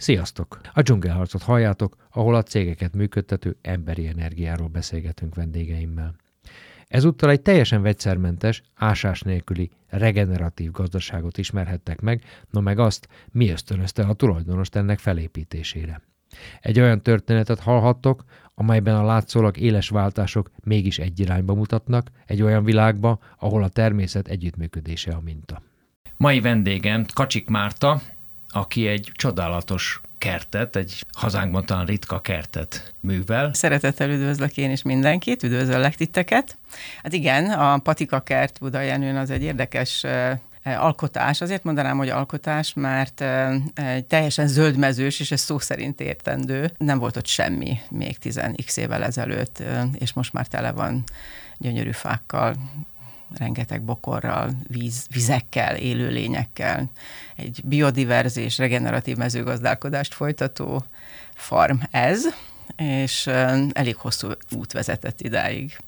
Sziasztok! A dzsungelharcot halljátok, ahol a cégeket működtető emberi energiáról beszélgetünk vendégeimmel. Ezúttal egy teljesen vegyszermentes, ásás nélküli, regeneratív gazdaságot ismerhettek meg, no meg azt, mi ösztönözte a tulajdonost ennek felépítésére. Egy olyan történetet hallhattok, amelyben a látszólag éles váltások mégis egy irányba mutatnak, egy olyan világba, ahol a természet együttműködése a minta. Mai vendégem Kacsik Márta, aki egy csodálatos kertet, egy hazánkban talán ritka kertet művel. Szeretettel üdvözlök én is mindenkit, üdvözöllek titeket. Hát igen, a Patika kert Budajenőn az egy érdekes alkotás. Azért mondanám, hogy alkotás, mert egy teljesen zöldmezős, és ez szó szerint értendő. Nem volt ott semmi még 10x évvel ezelőtt, és most már tele van gyönyörű fákkal, rengeteg bokorral, víz, vizekkel, élőlényekkel, egy biodiverzés, regeneratív mezőgazdálkodást folytató farm ez, és elég hosszú út vezetett idáig.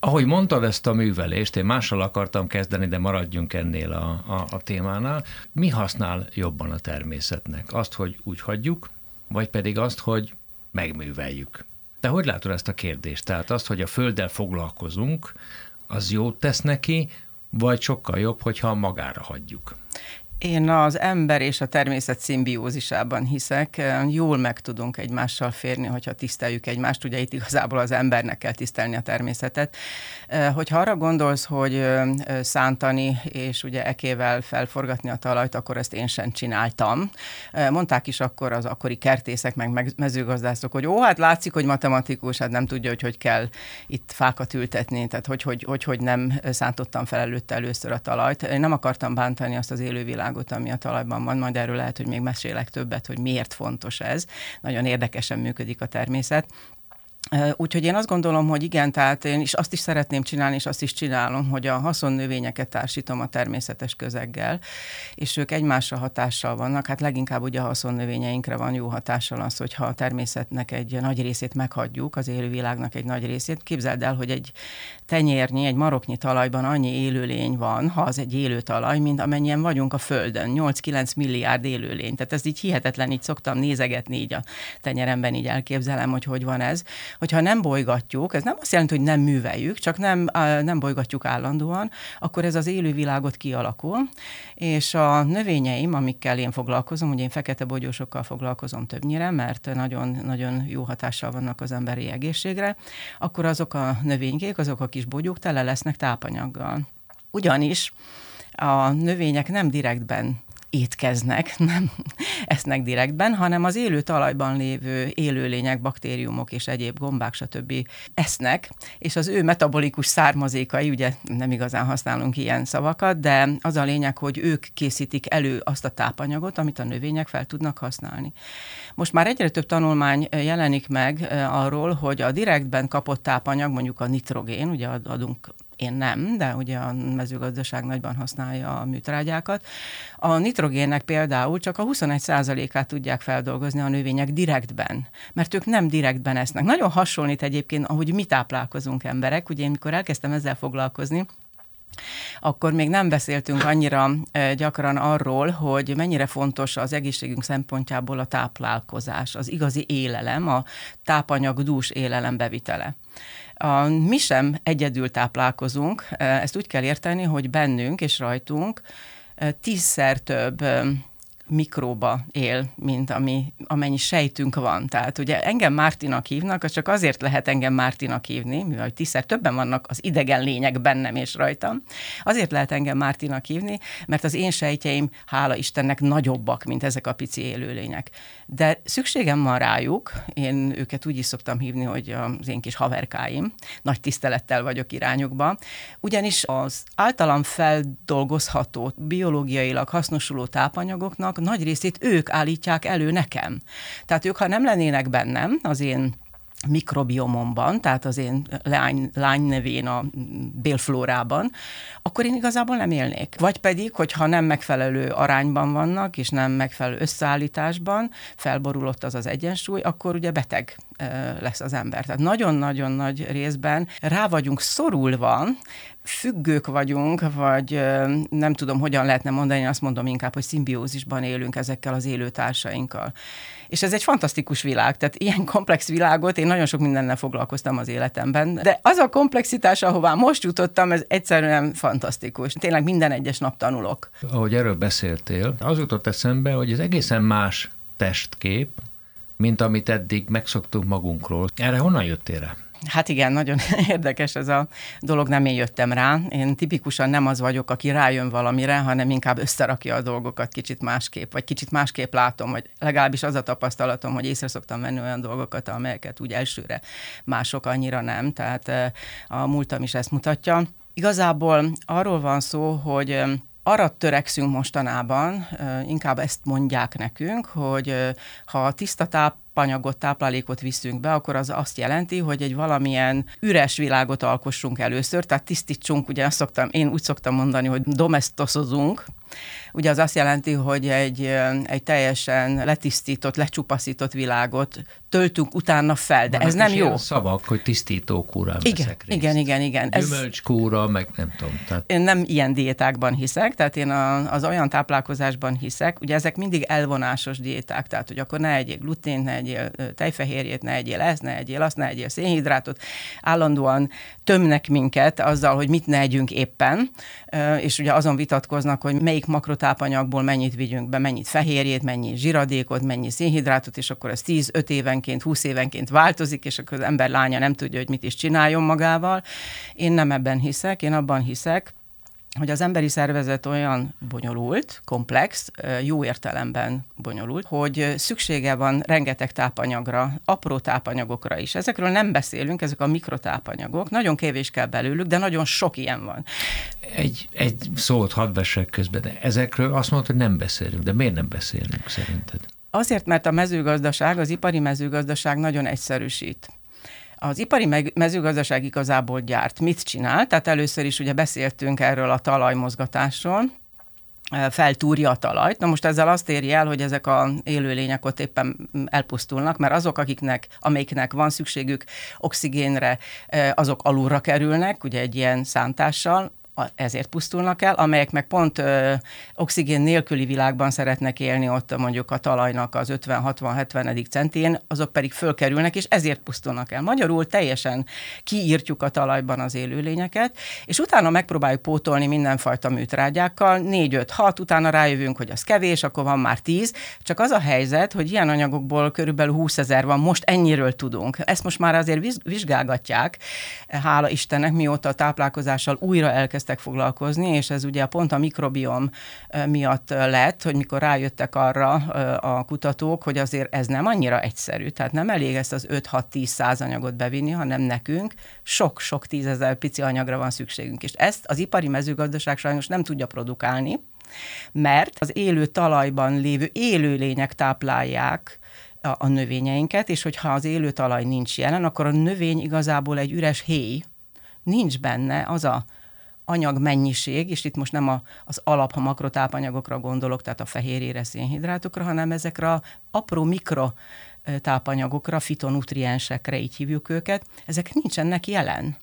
Ahogy mondtad ezt a művelést, én mással akartam kezdeni, de maradjunk ennél a, a, a témánál. Mi használ jobban a természetnek? Azt, hogy úgy hagyjuk, vagy pedig azt, hogy megműveljük? Te hogy látod ezt a kérdést? Tehát azt, hogy a földdel foglalkozunk, az jót tesz neki, vagy sokkal jobb, hogyha magára hagyjuk? Én az ember és a természet szimbiózisában hiszek. Jól meg tudunk egymással férni, hogyha tiszteljük egymást. Ugye itt igazából az embernek kell tisztelni a természetet. Hogyha arra gondolsz, hogy szántani és ugye ekével felforgatni a talajt, akkor ezt én sem csináltam. Mondták is akkor az akkori kertészek, meg mezőgazdászok, hogy ó, hát látszik, hogy matematikus, hát nem tudja, hogy hogy kell itt fákat ültetni, tehát hogy, hogy, hogy, hogy nem szántottam fel előtte először a talajt. Én nem akartam bántani azt az élővilágot, világot, ami a talajban van, majd erről lehet, hogy még mesélek többet, hogy miért fontos ez. Nagyon érdekesen működik a természet. Úgyhogy én azt gondolom, hogy igen, tehát én is azt is szeretném csinálni, és azt is csinálom, hogy a haszonnövényeket társítom a természetes közeggel, és ők egymásra hatással vannak. Hát leginkább ugye a haszonnövényeinkre van jó hatással az, hogyha a természetnek egy nagy részét meghagyjuk, az élővilágnak egy nagy részét. Képzeld el, hogy egy tenyérnyi, egy maroknyi talajban annyi élőlény van, ha az egy élő talaj, mint amennyien vagyunk a Földön. 8-9 milliárd élőlény. Tehát ez így hihetetlen, így szoktam nézegetni így a tenyeremben, így elképzelem, hogy hogy van ez hogyha nem bolygatjuk, ez nem azt jelenti, hogy nem műveljük, csak nem, nem bolygatjuk állandóan, akkor ez az élővilágot kialakul, és a növényeim, amikkel én foglalkozom, ugye én fekete bogyósokkal foglalkozom többnyire, mert nagyon, nagyon jó hatással vannak az emberi egészségre, akkor azok a növénykék, azok a kis bogyók tele lesznek tápanyaggal. Ugyanis a növények nem direktben étkeznek, nem esznek direktben, hanem az élő talajban lévő élőlények, baktériumok és egyéb gombák, stb. esznek, és az ő metabolikus származékai, ugye nem igazán használunk ilyen szavakat, de az a lényeg, hogy ők készítik elő azt a tápanyagot, amit a növények fel tudnak használni. Most már egyre több tanulmány jelenik meg eh, arról, hogy a direktben kapott tápanyag, mondjuk a nitrogén, ugye adunk én nem, de ugye a mezőgazdaság nagyban használja a műtrágyákat. A nitrogénnek például csak a 21%-át tudják feldolgozni a növények direktben, mert ők nem direktben esznek. Nagyon hasonlít egyébként, ahogy mi táplálkozunk emberek. Ugye én mikor elkezdtem ezzel foglalkozni, akkor még nem beszéltünk annyira gyakran arról, hogy mennyire fontos az egészségünk szempontjából a táplálkozás, az igazi élelem, a tápanyag dús élelem bevitele. A, mi sem egyedül táplálkozunk, ezt úgy kell érteni, hogy bennünk és rajtunk tízszer több mikróba él, mint ami, amennyi sejtünk van. Tehát ugye engem Mártinak hívnak, az csak azért lehet engem Mártinak hívni, mivel tízszer többen vannak az idegen lények bennem és rajtam. Azért lehet engem Mártinak hívni, mert az én sejtjeim, hála Istennek, nagyobbak, mint ezek a pici élőlények. De szükségem van rájuk, én őket úgy is szoktam hívni, hogy az én kis haverkáim, nagy tisztelettel vagyok irányukba, ugyanis az általam feldolgozható, biológiailag hasznosuló tápanyagoknak nagy részét ők állítják elő nekem. Tehát ők, ha nem lennének bennem, az én mikrobiomomban, tehát az én lány, lány nevén a bélflórában, akkor én igazából nem élnék. Vagy pedig, hogyha nem megfelelő arányban vannak, és nem megfelelő összeállításban, felborulott az az egyensúly, akkor ugye beteg lesz az ember. Tehát nagyon-nagyon nagy részben rá vagyunk szorulva, függők vagyunk, vagy nem tudom, hogyan lehetne mondani, azt mondom inkább, hogy szimbiózisban élünk ezekkel az élőtársainkkal. És ez egy fantasztikus világ, tehát ilyen komplex világot én nagyon sok mindennel foglalkoztam az életemben, de az a komplexitás, ahová most jutottam, ez egyszerűen fantasztikus. Tényleg minden egyes nap tanulok. Ahogy erről beszéltél, az jutott eszembe, hogy ez egészen más testkép, mint amit eddig megszoktunk magunkról. Erre honnan jöttél rá? Hát igen, nagyon érdekes ez a dolog, nem én jöttem rá. Én tipikusan nem az vagyok, aki rájön valamire, hanem inkább összerakja a dolgokat kicsit másképp, vagy kicsit másképp látom, vagy legalábbis az a tapasztalatom, hogy észre szoktam venni olyan dolgokat, amelyeket úgy elsőre mások annyira nem, tehát eh, a múltam is ezt mutatja. Igazából arról van szó, hogy eh, arra törekszünk mostanában, eh, inkább ezt mondják nekünk, hogy ha tiszta táp tápanyagot, táplálékot viszünk be, akkor az azt jelenti, hogy egy valamilyen üres világot alkossunk először, tehát tisztítsunk, ugye azt szoktam, én úgy szoktam mondani, hogy domestosozunk, Ugye az azt jelenti, hogy egy, egy teljesen letisztított, lecsupaszított világot töltünk utána fel, de Van ez nem jó. szavak, hogy tisztító kúra igen, igen, igen, igen. Gyümölcskúra, meg nem tudom. Tehát... Én nem ilyen diétákban hiszek, tehát én a, az olyan táplálkozásban hiszek, ugye ezek mindig elvonásos diéták, tehát hogy akkor ne egyél glutén, ne egyél tejfehérjét, ne egyél ezt, ne egyél azt, ne egyél szénhidrátot, állandóan tömnek minket azzal, hogy mit ne együnk éppen, és ugye azon vitatkoznak, hogy melyik makrotápanyagból mennyit vigyünk be, mennyit fehérjét, mennyi zsiradékot, mennyi szénhidrátot, és akkor ez 10-5 évenként, 20 évenként változik, és akkor az ember lánya nem tudja, hogy mit is csináljon magával. Én nem ebben hiszek, én abban hiszek, hogy az emberi szervezet olyan bonyolult, komplex, jó értelemben bonyolult, hogy szüksége van rengeteg tápanyagra, apró tápanyagokra is. Ezekről nem beszélünk, ezek a mikrotápanyagok, nagyon kevés kell belőlük, de nagyon sok ilyen van. Egy, egy szót hadd vessek közben, de ezekről azt mondod, hogy nem beszélünk, de miért nem beszélünk szerinted? Azért, mert a mezőgazdaság, az ipari mezőgazdaság nagyon egyszerűsít. Az ipari mezőgazdaság igazából gyárt. Mit csinál? Tehát először is ugye beszéltünk erről a talajmozgatásról, feltúrja a talajt. Na most ezzel azt éri el, hogy ezek a élőlények ott éppen elpusztulnak, mert azok, akiknek, amelyiknek van szükségük oxigénre, azok alulra kerülnek, ugye egy ilyen szántással, ezért pusztulnak el, amelyek meg pont ö, oxigén nélküli világban szeretnek élni ott mondjuk a talajnak az 50-60-70. centén, azok pedig fölkerülnek, és ezért pusztulnak el. Magyarul teljesen kiírtjuk a talajban az élőlényeket, és utána megpróbáljuk pótolni mindenfajta műtrágyákkal, 4-5-6, utána rájövünk, hogy az kevés, akkor van már 10, csak az a helyzet, hogy ilyen anyagokból körülbelül 20 ezer van, most ennyiről tudunk. Ezt most már azért vizsgálgatják, hála Istennek, mióta a táplálkozással újra elkezd elkezdtek foglalkozni, és ez ugye pont a mikrobiom miatt lett, hogy mikor rájöttek arra a kutatók, hogy azért ez nem annyira egyszerű, tehát nem elég ezt az 5-6-10 százanyagot bevinni, hanem nekünk sok-sok tízezer pici anyagra van szükségünk. És ezt az ipari mezőgazdaság sajnos nem tudja produkálni, mert az élő talajban lévő élőlények táplálják a, a növényeinket, és hogyha az élő talaj nincs jelen, akkor a növény igazából egy üres héj, nincs benne az a anyagmennyiség, és itt most nem a, az alap, ha makrotápanyagokra gondolok, tehát a fehérjére, szénhidrátokra, hanem ezekre a apró mikro tápanyagokra, fitonutriensekre, így hívjuk őket, ezek nincsenek jelen.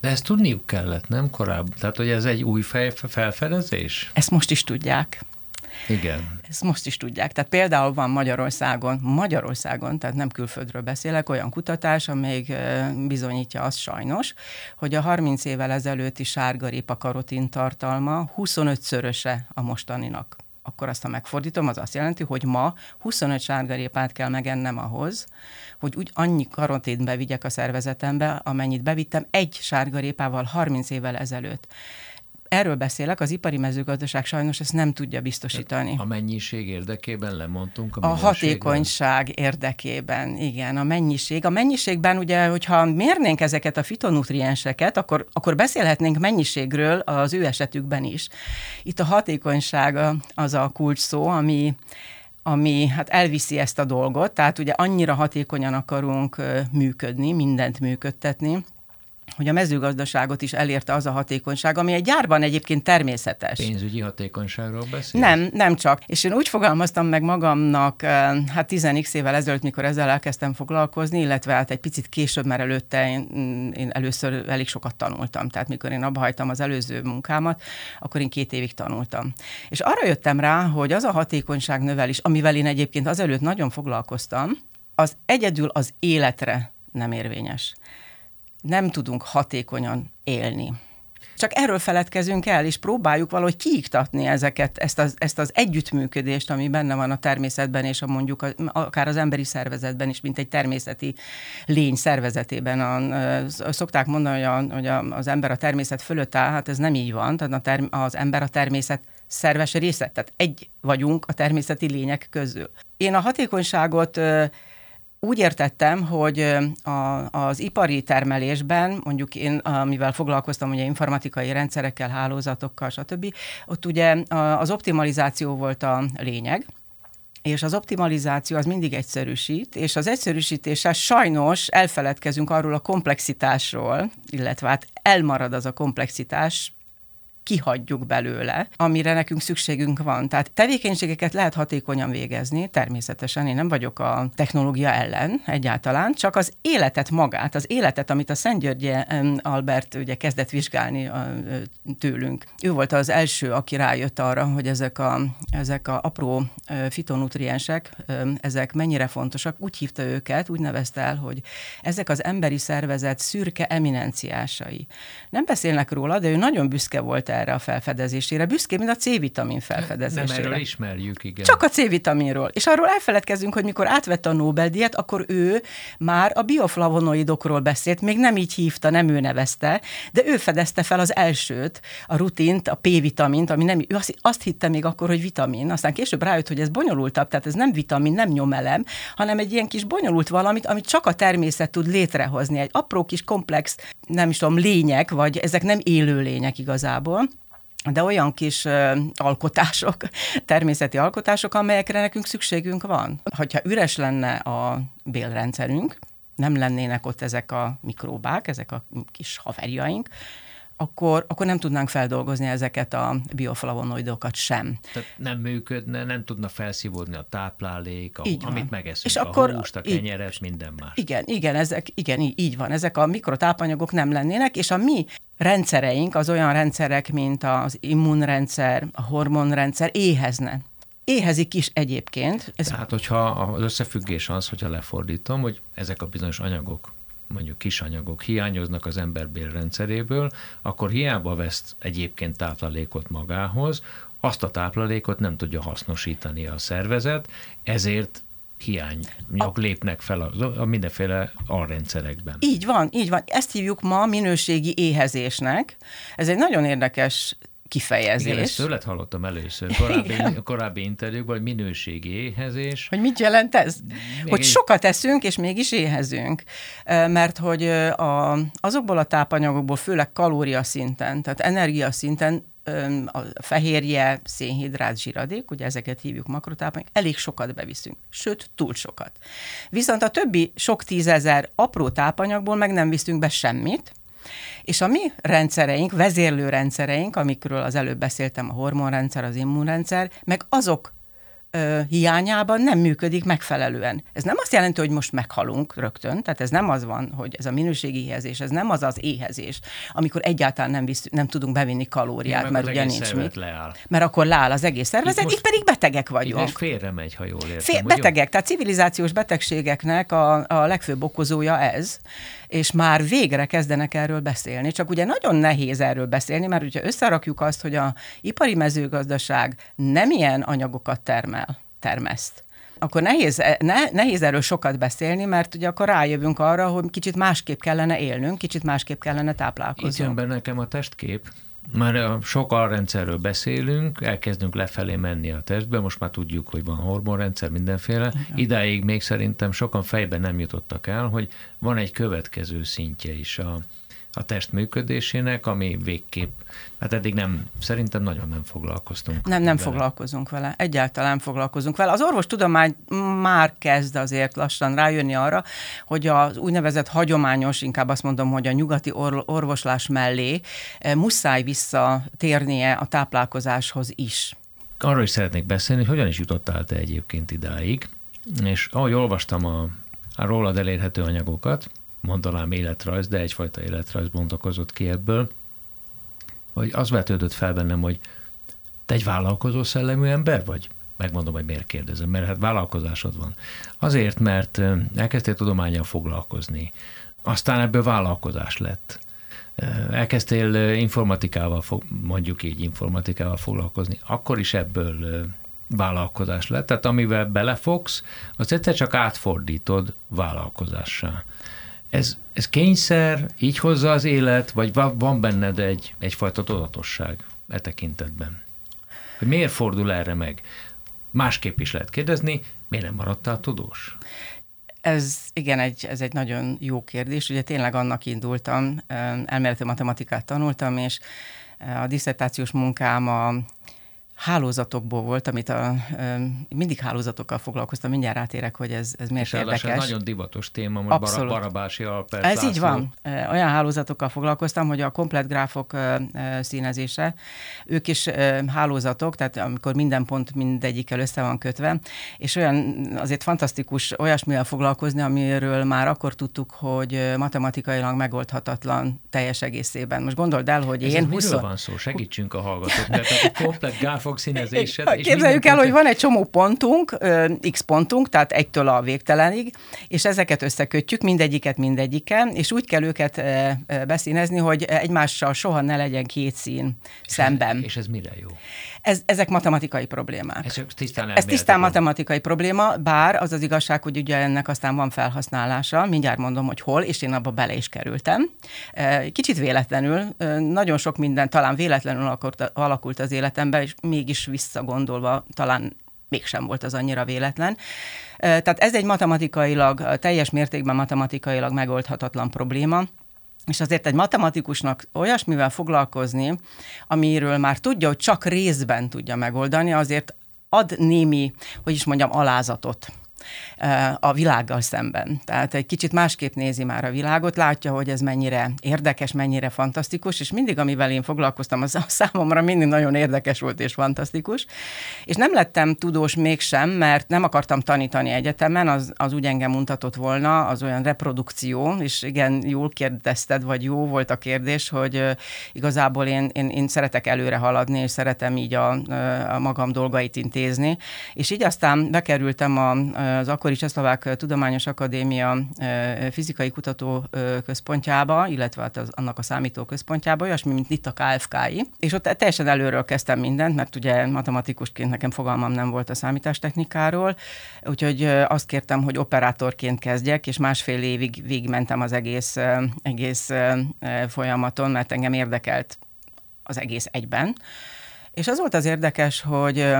De ezt tudniuk kellett, nem korábban? Tehát, hogy ez egy új felfedezés? Ezt most is tudják. Igen. Ezt most is tudják. Tehát például van Magyarországon, Magyarországon, tehát nem külföldről beszélek, olyan kutatás, amelyik bizonyítja azt sajnos, hogy a 30 évvel ezelőtti sárgarépa karotin tartalma 25-szöröse a mostaninak akkor azt, ha megfordítom, az azt jelenti, hogy ma 25 sárgarépát kell megennem ahhoz, hogy úgy annyi karotint bevigyek a szervezetembe, amennyit bevittem egy sárgarépával 30 évvel ezelőtt erről beszélek, az ipari mezőgazdaság sajnos ezt nem tudja biztosítani. A mennyiség érdekében lemondtunk a A hatékonyság érdekében, igen, a mennyiség. A mennyiségben ugye, hogyha mérnénk ezeket a fitonutrienseket, akkor, akkor beszélhetnénk mennyiségről az ő esetükben is. Itt a hatékonyság az a kulcs szó, ami ami hát elviszi ezt a dolgot, tehát ugye annyira hatékonyan akarunk működni, mindent működtetni, hogy a mezőgazdaságot is elérte az a hatékonyság, ami egy gyárban egyébként természetes. Pénzügyi hatékonyságról beszél? Nem, nem csak. És én úgy fogalmaztam meg magamnak, eh, hát 10 évvel ezelőtt, mikor ezzel elkezdtem foglalkozni, illetve hát egy picit később, mert előtte én, én először elég sokat tanultam. Tehát mikor én abba hagytam az előző munkámat, akkor én két évig tanultam. És arra jöttem rá, hogy az a hatékonyság növelés, amivel én egyébként azelőtt nagyon foglalkoztam, az egyedül az életre nem érvényes nem tudunk hatékonyan élni. Csak erről feledkezünk el, és próbáljuk valahogy kiiktatni ezeket, ezt az, ezt az együttműködést, ami benne van a természetben, és a mondjuk a, akár az emberi szervezetben is, mint egy természeti lény szervezetében. A, a, szokták mondani, hogy, a, hogy a, az ember a természet fölött áll, hát ez nem így van, tehát a ter, az ember a természet szerves része, tehát egy vagyunk a természeti lények közül. Én a hatékonyságot úgy értettem, hogy a, az ipari termelésben, mondjuk én, amivel foglalkoztam, ugye informatikai rendszerekkel, hálózatokkal, stb., ott ugye az optimalizáció volt a lényeg, és az optimalizáció az mindig egyszerűsít, és az egyszerűsítéssel sajnos elfeledkezünk arról a komplexitásról, illetve hát elmarad az a komplexitás, kihagyjuk belőle, amire nekünk szükségünk van. Tehát tevékenységeket lehet hatékonyan végezni, természetesen én nem vagyok a technológia ellen egyáltalán, csak az életet magát, az életet, amit a Szent György Albert ugye kezdett vizsgálni tőlünk. Ő volt az első, aki rájött arra, hogy ezek a, ezek a apró fitonutriensek, ezek mennyire fontosak. Úgy hívta őket, úgy nevezte el, hogy ezek az emberi szervezet szürke eminenciásai. Nem beszélnek róla, de ő nagyon büszke volt erre a felfedezésére. Büszké, mint a C-vitamin felfedezésére. Nem erről ismerjük, igen. Csak a C-vitaminról. És arról elfeledkezünk, hogy mikor átvette a Nobel-díjat, akkor ő már a bioflavonoidokról beszélt, még nem így hívta, nem ő nevezte, de ő fedezte fel az elsőt, a rutint, a P-vitamint, ami nem, ő azt, azt hitte még akkor, hogy vitamin. Aztán később rájött, hogy ez bonyolultabb, tehát ez nem vitamin, nem nyomelem, hanem egy ilyen kis bonyolult valamit, amit csak a természet tud létrehozni. Egy apró kis komplex, nem is tudom, lények, vagy ezek nem élő lények igazából de olyan kis uh, alkotások, természeti alkotások, amelyekre nekünk szükségünk van. Hogyha üres lenne a bélrendszerünk, nem lennének ott ezek a mikróbák, ezek a kis haverjaink, akkor, akkor nem tudnánk feldolgozni ezeket a bioflavonoidokat sem. Tehát nem működne, nem tudna felszívódni a táplálék, a, így amit megeszünk, és a akkor, húst, a kenyeret, minden más. Igen, igen, ezek, igen, így, így van. Ezek a mikrotápanyagok nem lennének, és a mi rendszereink, az olyan rendszerek, mint az immunrendszer, a hormonrendszer éhezne éhezik is egyébként. Ez... Tehát, hogyha az összefüggés az, hogyha lefordítom, hogy ezek a bizonyos anyagok mondjuk kisanyagok hiányoznak az ember bélrendszeréből, akkor hiába vesz egyébként táplálékot magához, azt a táplálékot nem tudja hasznosítani a szervezet, ezért hiányok lépnek fel a, a mindenféle alrendszerekben. Így van, így van. Ezt hívjuk ma minőségi éhezésnek. Ez egy nagyon érdekes kifejezés. Igen, ezt tőled hallottam először korábbi, korábbi interjúkban, hogy minőségi éhezés. Hogy mit jelent ez? Még hogy sokat eszünk, és mégis éhezünk. Mert hogy a, azokból a tápanyagokból, főleg kalória szinten, tehát energia szinten a fehérje, szénhidrát, zsíradék, ugye ezeket hívjuk makrotápanyag, elég sokat beviszünk, sőt, túl sokat. Viszont a többi sok tízezer apró tápanyagból meg nem viszünk be semmit, és a mi rendszereink, vezérlő rendszereink, amikről az előbb beszéltem, a hormonrendszer, az immunrendszer, meg azok ö, hiányában nem működik megfelelően. Ez nem azt jelenti, hogy most meghalunk rögtön, tehát ez nem az van, hogy ez a minőségi éhezés, ez nem az az éhezés, amikor egyáltalán nem, visz, nem tudunk bevinni kalóriát, Igen, mert ugye nincs mit. Leáll. Mert akkor leáll az egész szervezet, itt, itt pedig betegek vagyunk. És félre megy, ha jól értem. Fél, betegek, tehát civilizációs betegségeknek a, a legfőbb okozója ez, és már végre kezdenek erről beszélni. Csak ugye nagyon nehéz erről beszélni, mert ugye összerakjuk azt, hogy a ipari mezőgazdaság nem ilyen anyagokat termel, termeszt akkor nehéz, ne, nehéz erről sokat beszélni, mert ugye akkor rájövünk arra, hogy kicsit másképp kellene élnünk, kicsit másképp kellene táplálkoznunk. Itt jön be nekem a testkép, már sok alrendszerről beszélünk, elkezdünk lefelé menni a testbe, most már tudjuk, hogy van hormonrendszer, mindenféle. Igen. Idáig még szerintem sokan fejben nem jutottak el, hogy van egy következő szintje is a, a test működésének, ami végképp, hát eddig nem, szerintem nagyon nem foglalkoztunk. Nem, nem vele. foglalkozunk vele, egyáltalán foglalkozunk vele. Az orvostudomány már kezd azért lassan rájönni arra, hogy az úgynevezett hagyományos, inkább azt mondom, hogy a nyugati or- orvoslás mellé eh, muszáj visszatérnie a táplálkozáshoz is. Arról is szeretnék beszélni, hogy hogyan is jutottál te egyébként idáig, és ahogy olvastam a, a rólad elérhető anyagokat, mondanám életrajz, de egyfajta életrajz bontakozott ki ebből, hogy az vetődött fel bennem, hogy te egy vállalkozó szellemű ember vagy? Megmondom, hogy miért kérdezem, mert hát vállalkozásod van. Azért, mert elkezdtél tudományjal foglalkozni, aztán ebből vállalkozás lett. Elkezdtél informatikával, mondjuk így informatikával foglalkozni, akkor is ebből vállalkozás lett. Tehát amivel belefogsz, az egyszer csak átfordítod vállalkozássá. Ez, ez kényszer, így hozza az élet, vagy van benned egy, egyfajta tudatosság e tekintetben? Hogy miért fordul erre meg? Másképp is lehet kérdezni, miért nem maradtál tudós? Ez igen, egy, ez egy nagyon jó kérdés. Ugye tényleg annak indultam, elméleti matematikát tanultam, és a diszertációs munkám a hálózatokból volt, amit a, mindig hálózatokkal foglalkoztam, mindjárt rátérek, hogy ez, ez miért És érdekes. Ez nagyon divatos téma, most Abszolút. Barabási Alper. Ez így van. Olyan hálózatokkal foglalkoztam, hogy a komplet gráfok színezése, ők is hálózatok, tehát amikor minden pont mindegyikkel össze van kötve, és olyan azért fantasztikus olyasmivel foglalkozni, amiről már akkor tudtuk, hogy matematikailag megoldhatatlan teljes egészében. Most gondold el, hogy ez én... Ez 20... van szó? Segítsünk a hallgatóknak. a komplet gráfok fog színezésed. Képzeljük el, hogy van egy csomó pontunk, x pontunk, tehát egytől a végtelenig, és ezeket összekötjük, mindegyiket mindegyikkel, és úgy kell őket beszínezni, hogy egymással soha ne legyen két szín és szemben. És ez mire jó? Ez, ezek matematikai problémák. Ez, tisztán ez tisztán matematikai probléma, bár az az igazság, hogy ugye ennek aztán van felhasználása, mindjárt mondom, hogy hol, és én abba bele is kerültem. Kicsit véletlenül, nagyon sok minden talán véletlenül alakult az életemben, és mégis visszagondolva talán mégsem volt az annyira véletlen. Tehát ez egy matematikailag, teljes mértékben matematikailag megoldhatatlan probléma, és azért egy matematikusnak olyasmivel foglalkozni, amiről már tudja, hogy csak részben tudja megoldani, azért ad némi, hogy is mondjam, alázatot a világgal szemben. Tehát egy kicsit másképp nézi már a világot, látja, hogy ez mennyire érdekes, mennyire fantasztikus, és mindig, amivel én foglalkoztam, az a számomra mindig nagyon érdekes volt és fantasztikus. És nem lettem tudós mégsem, mert nem akartam tanítani egyetemen, az, az úgy engem mutatott volna, az olyan reprodukció, és igen, jól kérdezted, vagy jó volt a kérdés, hogy igazából én, én, én szeretek előre haladni, és szeretem így a, a magam dolgait intézni, és így aztán bekerültem a, az akkori Csehszlovák Tudományos Akadémia fizikai kutató központjába, illetve hát az, annak a számító központjába, olyasmi, mint itt a KFKI, és ott teljesen előről kezdtem mindent, mert ugye matematikusként nekem fogalmam nem volt a számítástechnikáról, úgyhogy azt kértem, hogy operátorként kezdjek, és másfél évig végigmentem az egész, egész folyamaton, mert engem érdekelt az egész egyben. És az volt az érdekes, hogy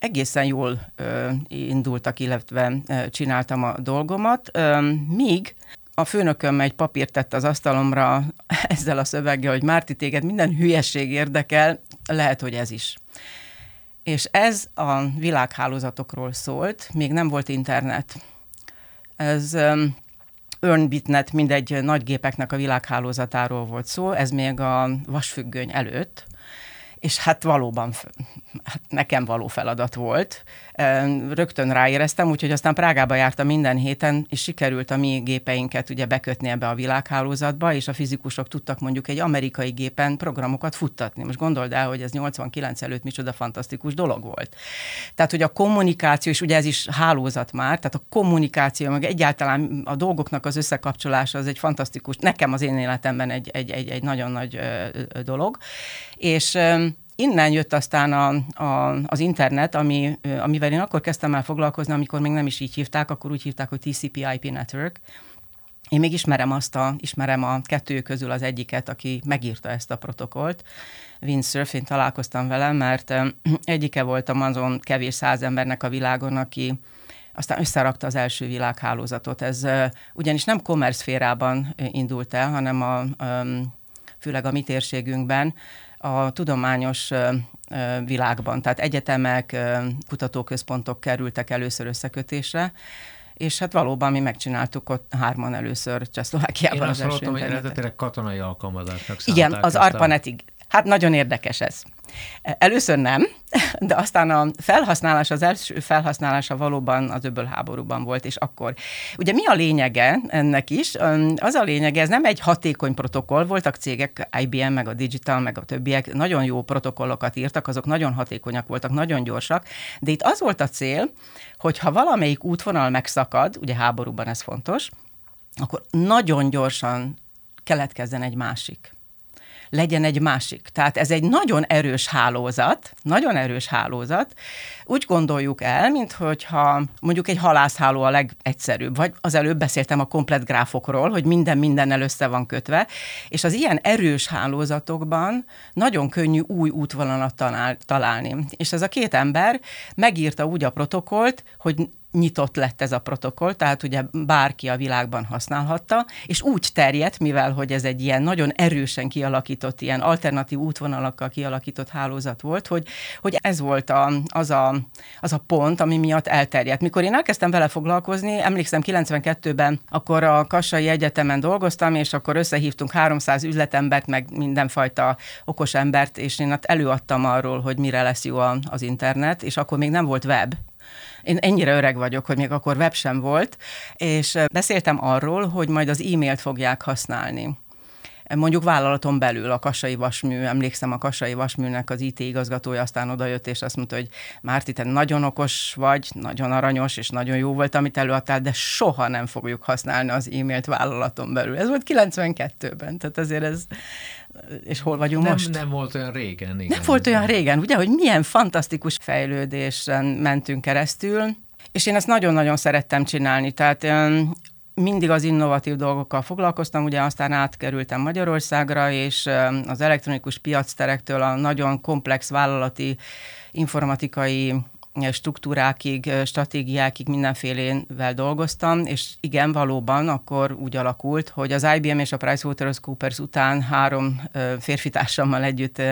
egészen jól ö, indultak, illetve ö, csináltam a dolgomat, ö, míg a főnököm egy papírt tett az asztalomra ezzel a szöveggel, hogy Márti, téged minden hülyesség érdekel, lehet, hogy ez is. És ez a világhálózatokról szólt, még nem volt internet. Ez Earnbitnet, mindegy nagy gépeknek a világhálózatáról volt szó, ez még a vasfüggöny előtt, és hát valóban hát nekem való feladat volt. Rögtön ráéreztem, úgyhogy aztán Prágába jártam minden héten, és sikerült a mi gépeinket ugye bekötni ebbe a világhálózatba, és a fizikusok tudtak mondjuk egy amerikai gépen programokat futtatni. Most gondold el, hogy ez 89 előtt micsoda fantasztikus dolog volt. Tehát, hogy a kommunikáció, és ugye ez is hálózat már, tehát a kommunikáció, meg egyáltalán a dolgoknak az összekapcsolása az egy fantasztikus, nekem az én életemben egy, egy, egy, egy nagyon nagy dolog. És innen jött aztán a, a, az internet, ami, amivel én akkor kezdtem el foglalkozni, amikor még nem is így hívták, akkor úgy hívták, hogy TCP/IP Network. Én még ismerem azt a, ismerem a kettő közül az egyiket, aki megírta ezt a protokollt. Windsurf, én találkoztam vele, mert egyike voltam azon kevés száz embernek a világon, aki aztán összerakta az első világhálózatot. Ez ugyanis nem kommerszférában indult el, hanem a, főleg a mi térségünkben a tudományos világban. Tehát egyetemek, kutatóközpontok kerültek először összekötésre, és hát valóban mi megcsináltuk ott hárman először Csehszlovákiában. Én azt hallottam, hogy eredetileg katonai alkalmazásnak Igen, az ARPANET, Hát nagyon érdekes ez. Először nem, de aztán a felhasználás, az első felhasználása valóban az öböl háborúban volt, és akkor. Ugye mi a lényege ennek is? Az a lényege, ez nem egy hatékony protokoll, voltak cégek, IBM, meg a Digital, meg a többiek, nagyon jó protokollokat írtak, azok nagyon hatékonyak voltak, nagyon gyorsak, de itt az volt a cél, hogy ha valamelyik útvonal megszakad, ugye háborúban ez fontos, akkor nagyon gyorsan keletkezzen egy másik legyen egy másik. Tehát ez egy nagyon erős hálózat, nagyon erős hálózat. Úgy gondoljuk el, mint hogyha mondjuk egy halászháló a legegyszerűbb, vagy az előbb beszéltem a komplet gráfokról, hogy minden mindennel össze van kötve, és az ilyen erős hálózatokban nagyon könnyű új útvonalat talál, találni. És ez a két ember megírta úgy a protokollt, hogy nyitott lett ez a protokoll, tehát ugye bárki a világban használhatta, és úgy terjedt, mivel hogy ez egy ilyen nagyon erősen kialakított, ilyen alternatív útvonalakkal kialakított hálózat volt, hogy, hogy ez volt a, az, a, az a pont, ami miatt elterjedt. Mikor én elkezdtem vele foglalkozni, emlékszem 92-ben, akkor a Kassai Egyetemen dolgoztam, és akkor összehívtunk 300 üzletembert, meg mindenfajta okos embert, és én ott előadtam arról, hogy mire lesz jó az internet, és akkor még nem volt web, én ennyire öreg vagyok, hogy még akkor web sem volt, és beszéltem arról, hogy majd az e-mailt fogják használni mondjuk vállalaton belül a Kassai Vasmű, emlékszem a Kassai Vasműnek az IT igazgatója aztán odajött, és azt mondta, hogy Márti, te nagyon okos vagy, nagyon aranyos, és nagyon jó volt, amit előadtál, de soha nem fogjuk használni az e-mailt vállalaton belül. Ez volt 92-ben, tehát azért ez, és hol vagyunk nem, most? Nem volt olyan régen. Igen. Nem volt olyan régen, ugye, hogy milyen fantasztikus fejlődésen mentünk keresztül, és én ezt nagyon-nagyon szerettem csinálni, tehát mindig az innovatív dolgokkal foglalkoztam, ugye aztán átkerültem Magyarországra, és az elektronikus piacterektől a nagyon komplex vállalati informatikai struktúrákig, stratégiákig mindenfélével dolgoztam, és igen, valóban akkor úgy alakult, hogy az IBM és a PricewaterhouseCoopers után három férfitársammal együtt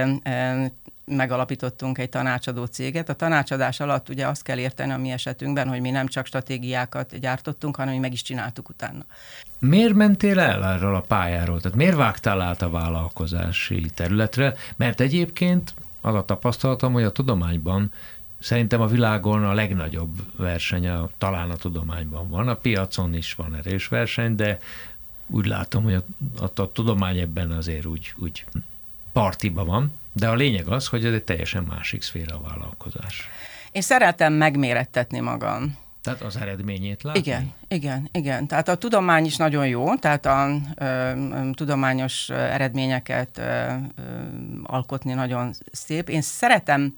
megalapítottunk egy tanácsadó céget. A tanácsadás alatt ugye azt kell érteni a mi esetünkben, hogy mi nem csak stratégiákat gyártottunk, hanem mi meg is csináltuk utána. Miért mentél el erről a pályáról? Tehát miért vágtál át a vállalkozási területre? Mert egyébként az a tapasztalatom, hogy a tudományban Szerintem a világon a legnagyobb verseny a, talán a tudományban van. A piacon is van erős verseny, de úgy látom, hogy a, a, a tudomány ebben azért úgy, úgy partiba van. De a lényeg az, hogy ez egy teljesen másik szféra a vállalkozás. Én szeretem megmérettetni magam. Tehát az eredményét látni? Igen, igen, igen. Tehát a tudomány is nagyon jó, tehát a ö, tudományos eredményeket ö, ö, alkotni nagyon szép. Én szeretem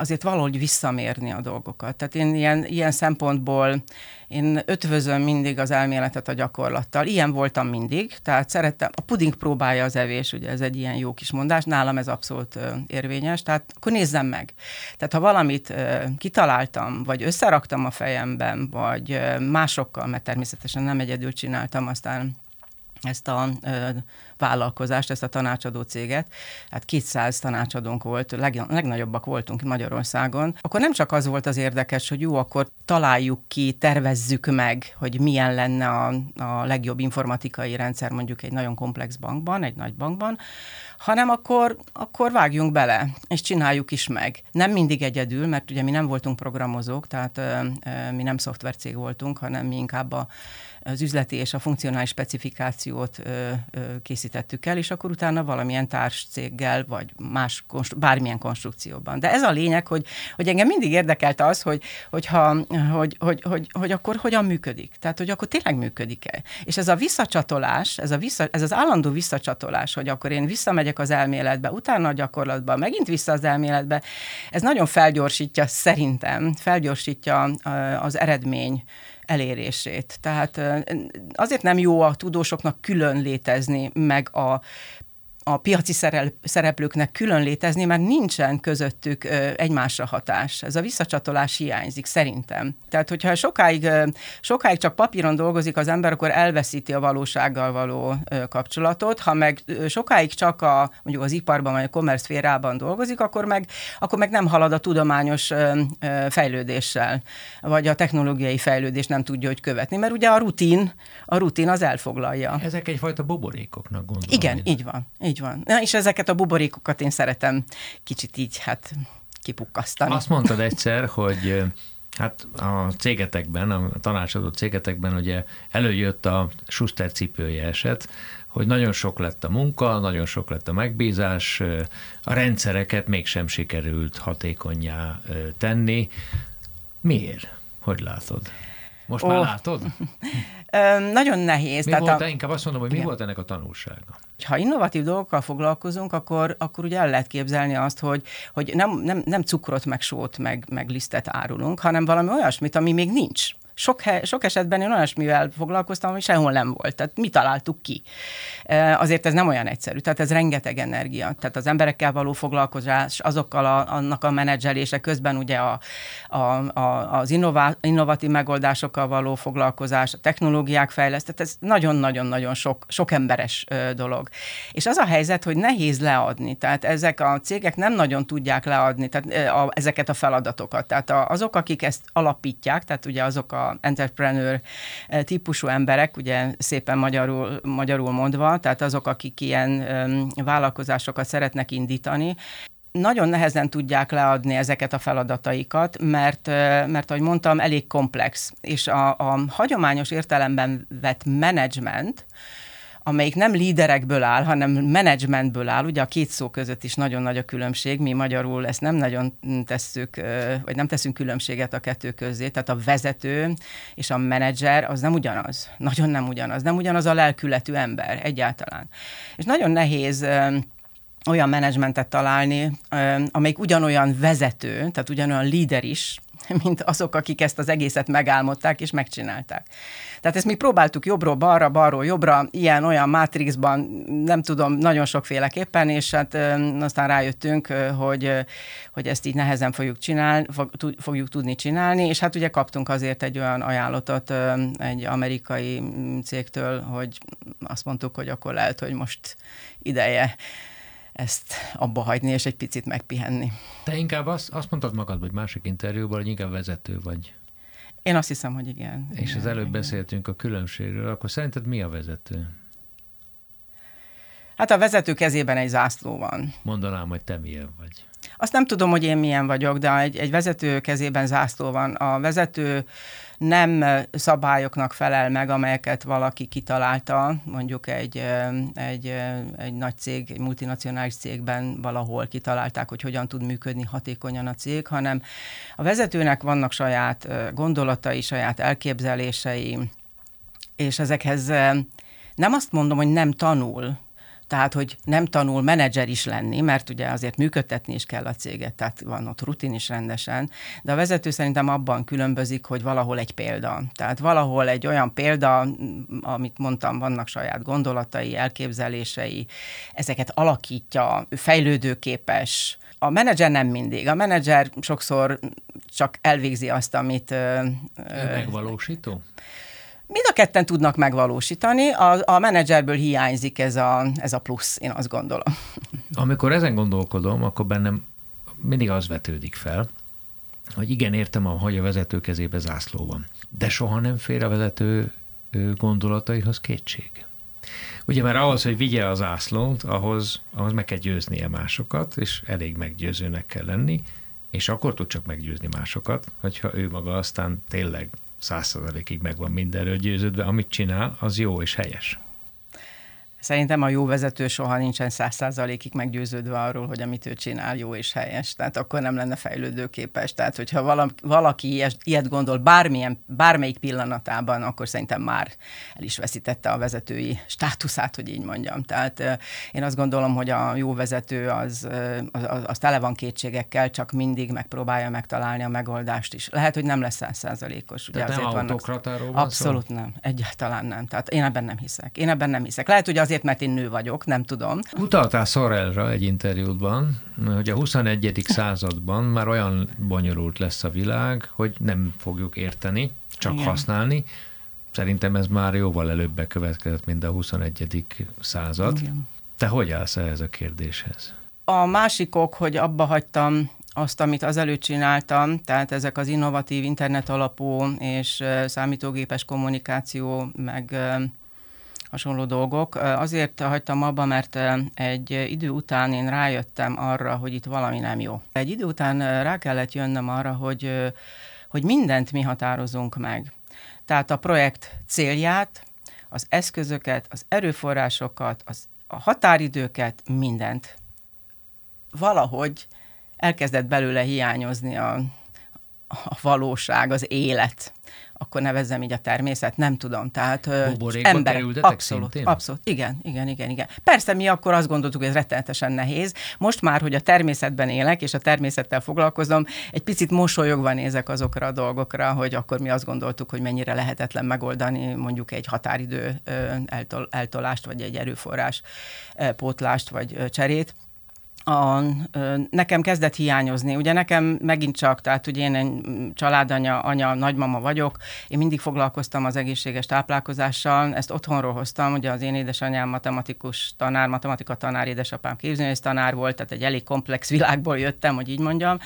azért valahogy visszamérni a dolgokat. Tehát én ilyen, ilyen szempontból én ötvözöm mindig az elméletet a gyakorlattal. Ilyen voltam mindig, tehát szerettem, a puding próbálja az evés, ugye ez egy ilyen jó kis mondás, nálam ez abszolút érvényes, tehát akkor nézzem meg. Tehát ha valamit kitaláltam, vagy összeraktam a fejemben, vagy másokkal, mert természetesen nem egyedül csináltam, aztán ezt a ö, vállalkozást, ezt a tanácsadó céget, hát 200 tanácsadónk volt, leg, legnagyobbak voltunk Magyarországon, akkor nem csak az volt az érdekes, hogy jó, akkor találjuk ki, tervezzük meg, hogy milyen lenne a, a legjobb informatikai rendszer mondjuk egy nagyon komplex bankban, egy nagy bankban, hanem akkor, akkor vágjunk bele, és csináljuk is meg. Nem mindig egyedül, mert ugye mi nem voltunk programozók, tehát ö, ö, mi nem szoftvercég voltunk, hanem mi inkább a az üzleti és a funkcionális specifikációt ö, ö, készítettük el, és akkor utána valamilyen társ céggel, vagy más, konstru- bármilyen konstrukcióban. De ez a lényeg, hogy, hogy engem mindig érdekelt az, hogy, hogyha, hogy, hogy, hogy, hogy akkor hogyan működik. Tehát, hogy akkor tényleg működik-e. És ez a visszacsatolás, ez, a vissza, ez az állandó visszacsatolás, hogy akkor én visszamegyek az elméletbe, utána a gyakorlatba, megint vissza az elméletbe, ez nagyon felgyorsítja, szerintem, felgyorsítja az eredmény elérését. Tehát azért nem jó a tudósoknak külön létezni, meg a a piaci szereplőknek külön létezni, mert nincsen közöttük egymásra hatás. Ez a visszacsatolás hiányzik szerintem. Tehát, hogyha sokáig, sokáig csak papíron dolgozik az ember, akkor elveszíti a valósággal való kapcsolatot. Ha meg sokáig csak a, mondjuk az iparban vagy a kommerszférában dolgozik, akkor meg, akkor meg nem halad a tudományos fejlődéssel, vagy a technológiai fejlődés nem tudja, hogy követni, mert ugye a rutin, a rutin az elfoglalja. Ezek egyfajta buborékoknak gondolom. Igen, így van, így van. Na, és ezeket a buborékokat én szeretem kicsit így, hát kipukkasztani. Azt mondtad egyszer, hogy Hát a cégetekben, a tanácsadó cégetekben ugye előjött a Schuster cipője eset, hogy nagyon sok lett a munka, nagyon sok lett a megbízás, a rendszereket mégsem sikerült hatékonyá tenni. Miért? Hogy látod? Most oh. már látod? nagyon nehéz. Mi Tehát volt, a... inkább azt mondom, hogy igen. mi volt ennek a tanulsága? Ha innovatív dolgokkal foglalkozunk, akkor, akkor ugye el lehet képzelni azt, hogy, hogy nem, nem, nem cukrot, meg sót, meg, meg lisztet árulunk, hanem valami olyasmit, ami még nincs sok, sok esetben én olyasmivel foglalkoztam, ami sehol nem volt. Tehát mi találtuk ki. Azért ez nem olyan egyszerű. Tehát ez rengeteg energia. Tehát az emberekkel való foglalkozás, azokkal a, annak a menedzselése közben ugye a, a, a, az innová, innovatív megoldásokkal való foglalkozás, a technológiák fejlesztett, ez nagyon-nagyon-nagyon sok, sok emberes dolog. És az a helyzet, hogy nehéz leadni. Tehát ezek a cégek nem nagyon tudják leadni tehát a, ezeket a feladatokat. Tehát azok, akik ezt alapítják, tehát ugye azok a entrepreneur eh, típusú emberek, ugye szépen magyarul, magyarul mondva, tehát azok, akik ilyen vállalkozásokat szeretnek indítani, nagyon nehezen tudják leadni ezeket a feladataikat, mert, eh, mert ahogy mondtam, elég komplex. És a, a hagyományos értelemben vett menedzsment, amelyik nem líderekből áll, hanem menedzsmentből áll. Ugye a két szó között is nagyon nagy a különbség. Mi magyarul ezt nem nagyon tesszük, vagy nem teszünk különbséget a kettő közé. Tehát a vezető és a menedzser az nem ugyanaz. Nagyon nem ugyanaz. Nem ugyanaz a lelkületű ember egyáltalán. És nagyon nehéz olyan menedzsmentet találni, amelyik ugyanolyan vezető, tehát ugyanolyan líder is, mint azok, akik ezt az egészet megálmodták és megcsinálták. Tehát ezt mi próbáltuk jobbról balra, balról jobbra, ilyen, olyan Matrixban, nem tudom, nagyon sokféleképpen, és hát aztán rájöttünk, hogy, hogy ezt így nehezen fogjuk csinálni, fogjuk tudni csinálni, és hát ugye kaptunk azért egy olyan ajánlatot egy amerikai cégtől, hogy azt mondtuk, hogy akkor lehet, hogy most ideje ezt abba hagyni, és egy picit megpihenni. Te inkább azt, azt mondtad magad, hogy másik interjúban, hogy inkább vezető vagy. Én azt hiszem, hogy igen. És igen, az előbb igen. beszéltünk a különbségről, akkor szerinted mi a vezető? Hát a vezető kezében egy zászló van. Mondanám, hogy te milyen vagy. Azt nem tudom, hogy én milyen vagyok, de egy, egy vezető kezében zászló van. A vezető nem szabályoknak felel meg, amelyeket valaki kitalálta, mondjuk egy, egy, egy nagy cég, egy multinacionális cégben valahol kitalálták, hogy hogyan tud működni hatékonyan a cég, hanem a vezetőnek vannak saját gondolatai, saját elképzelései, és ezekhez nem azt mondom, hogy nem tanul, tehát, hogy nem tanul menedzser is lenni, mert ugye azért működtetni is kell a céget, tehát van ott rutin is rendesen, de a vezető szerintem abban különbözik, hogy valahol egy példa. Tehát valahol egy olyan példa, amit mondtam, vannak saját gondolatai, elképzelései, ezeket alakítja, fejlődőképes, a menedzser nem mindig. A menedzser sokszor csak elvégzi azt, amit... Ő megvalósító? Mind a ketten tudnak megvalósítani, a, a menedzserből hiányzik ez a, ez a plusz, én azt gondolom. Amikor ezen gondolkodom, akkor bennem mindig az vetődik fel, hogy igen, értem, hogy a vezető kezébe zászló van, de soha nem fér a vezető gondolataihoz kétség. Ugye mert ahhoz, hogy vigye az ászlót, ahhoz, ahhoz meg kell győznie másokat, és elég meggyőzőnek kell lenni, és akkor tud csak meggyőzni másokat, hogyha ő maga aztán tényleg százszerzalékig meg van mindenről győződve, amit csinál, az jó és helyes. Szerintem a jó vezető soha nincsen száz százalékig meggyőződve arról, hogy amit ő csinál jó és helyes. Tehát akkor nem lenne fejlődőképes. Tehát, hogyha valaki, valaki ilyet, ilyet gondol bármilyen, bármelyik pillanatában, akkor szerintem már el is veszítette a vezetői státuszát, hogy így mondjam. Tehát én azt gondolom, hogy a jó vezető az, az, az tele van kétségekkel, csak mindig megpróbálja megtalálni a megoldást is. Lehet, hogy nem lesz száz százalékos. Ugye Tehát nem vannak... van Abszolút nem. Egyáltalán nem. Tehát én ebben nem hiszek. Én ebben nem hiszek. Lehet, hogy az azért, mert én nő vagyok, nem tudom. Utaltál Sorrelra egy interjútban, hogy a 21. században már olyan bonyolult lesz a világ, hogy nem fogjuk érteni, csak Igen. használni. Szerintem ez már jóval előbb bekövetkezett, mint a 21. század. Igen. Te hogy állsz ehhez a kérdéshez? A másikok, hogy abba hagytam azt, amit azelőtt csináltam, tehát ezek az innovatív internet alapú és számítógépes kommunikáció, meg hasonló dolgok. Azért hagytam abba, mert egy idő után én rájöttem arra, hogy itt valami nem jó. Egy idő után rá kellett jönnöm arra, hogy, hogy mindent mi határozunk meg. Tehát a projekt célját, az eszközöket, az erőforrásokat, az, a határidőket, mindent. Valahogy elkezdett belőle hiányozni a, a valóság, az élet akkor nevezzem így a természet, nem tudom. Tehát ember, abszolút, szintén? abszolút, igen, igen, igen, igen. Persze mi akkor azt gondoltuk, hogy ez rettenetesen nehéz. Most már, hogy a természetben élek, és a természettel foglalkozom, egy picit mosolyogva nézek azokra a dolgokra, hogy akkor mi azt gondoltuk, hogy mennyire lehetetlen megoldani mondjuk egy határidő eltol, eltolást, vagy egy erőforrás pótlást, vagy cserét a, nekem kezdett hiányozni. Ugye nekem megint csak, tehát ugye én egy családanya, anya, nagymama vagyok, én mindig foglalkoztam az egészséges táplálkozással, ezt otthonról hoztam, ugye az én édesanyám matematikus tanár, matematika tanár, édesapám képzőnyész tanár volt, tehát egy elég komplex világból jöttem, hogy így mondjam,